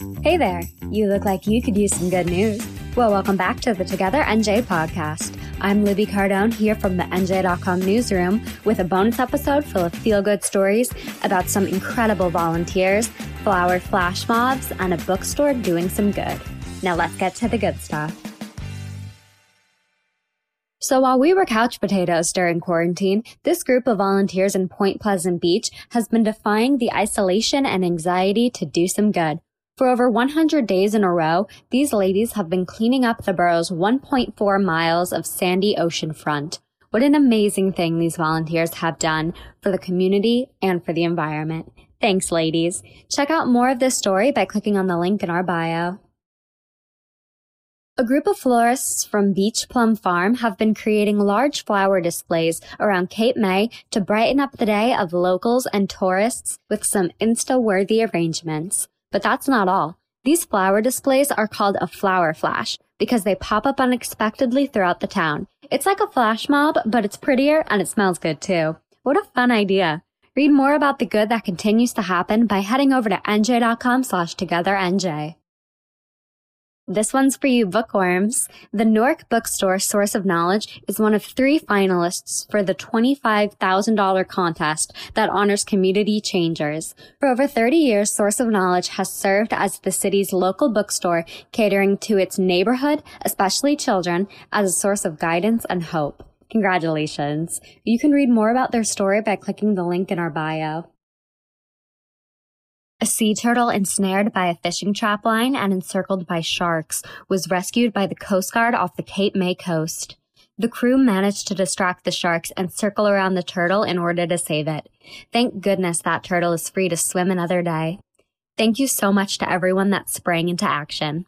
Hey there, you look like you could use some good news. Well, welcome back to the Together NJ podcast. I'm Libby Cardone here from the NJ.com newsroom with a bonus episode full of feel good stories about some incredible volunteers, flower flash mobs, and a bookstore doing some good. Now let's get to the good stuff. So while we were couch potatoes during quarantine, this group of volunteers in Point Pleasant Beach has been defying the isolation and anxiety to do some good. For over 100 days in a row, these ladies have been cleaning up the borough's 1.4 miles of sandy ocean front. What an amazing thing these volunteers have done for the community and for the environment. Thanks, ladies. Check out more of this story by clicking on the link in our bio. A group of florists from Beach Plum Farm have been creating large flower displays around Cape May to brighten up the day of locals and tourists with some Insta-worthy arrangements. But that's not all. These flower displays are called a flower flash because they pop up unexpectedly throughout the town. It's like a flash mob, but it's prettier and it smells good too. What a fun idea. Read more about the good that continues to happen by heading over to nj.com slash togethernj. This one's for you bookworms. The Newark Bookstore Source of Knowledge is one of three finalists for the $25,000 contest that honors community changers. For over 30 years, Source of Knowledge has served as the city's local bookstore, catering to its neighborhood, especially children, as a source of guidance and hope. Congratulations. You can read more about their story by clicking the link in our bio. A sea turtle ensnared by a fishing trap line and encircled by sharks was rescued by the Coast Guard off the Cape May coast. The crew managed to distract the sharks and circle around the turtle in order to save it. Thank goodness that turtle is free to swim another day. Thank you so much to everyone that sprang into action.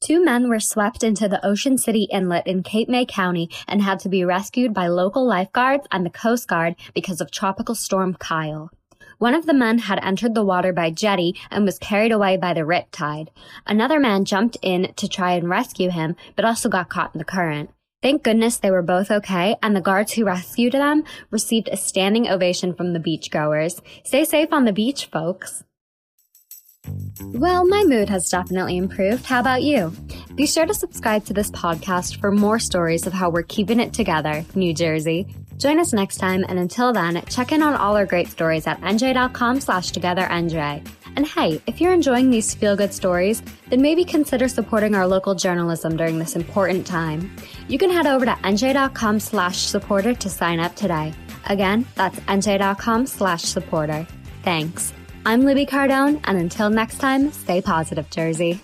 Two men were swept into the Ocean City Inlet in Cape May County and had to be rescued by local lifeguards and the Coast Guard because of Tropical Storm Kyle. One of the men had entered the water by jetty and was carried away by the rip tide. Another man jumped in to try and rescue him, but also got caught in the current. Thank goodness they were both okay, and the guards who rescued them received a standing ovation from the beachgoers. Stay safe on the beach, folks. Well, my mood has definitely improved. How about you? Be sure to subscribe to this podcast for more stories of how we're keeping it together, New Jersey. Join us next time, and until then, check in on all our great stories at nj.com slash togethernj. And hey, if you're enjoying these feel-good stories, then maybe consider supporting our local journalism during this important time. You can head over to nj.com slash supporter to sign up today. Again, that's nj.com slash supporter. Thanks. I'm Libby Cardone, and until next time, stay positive, Jersey.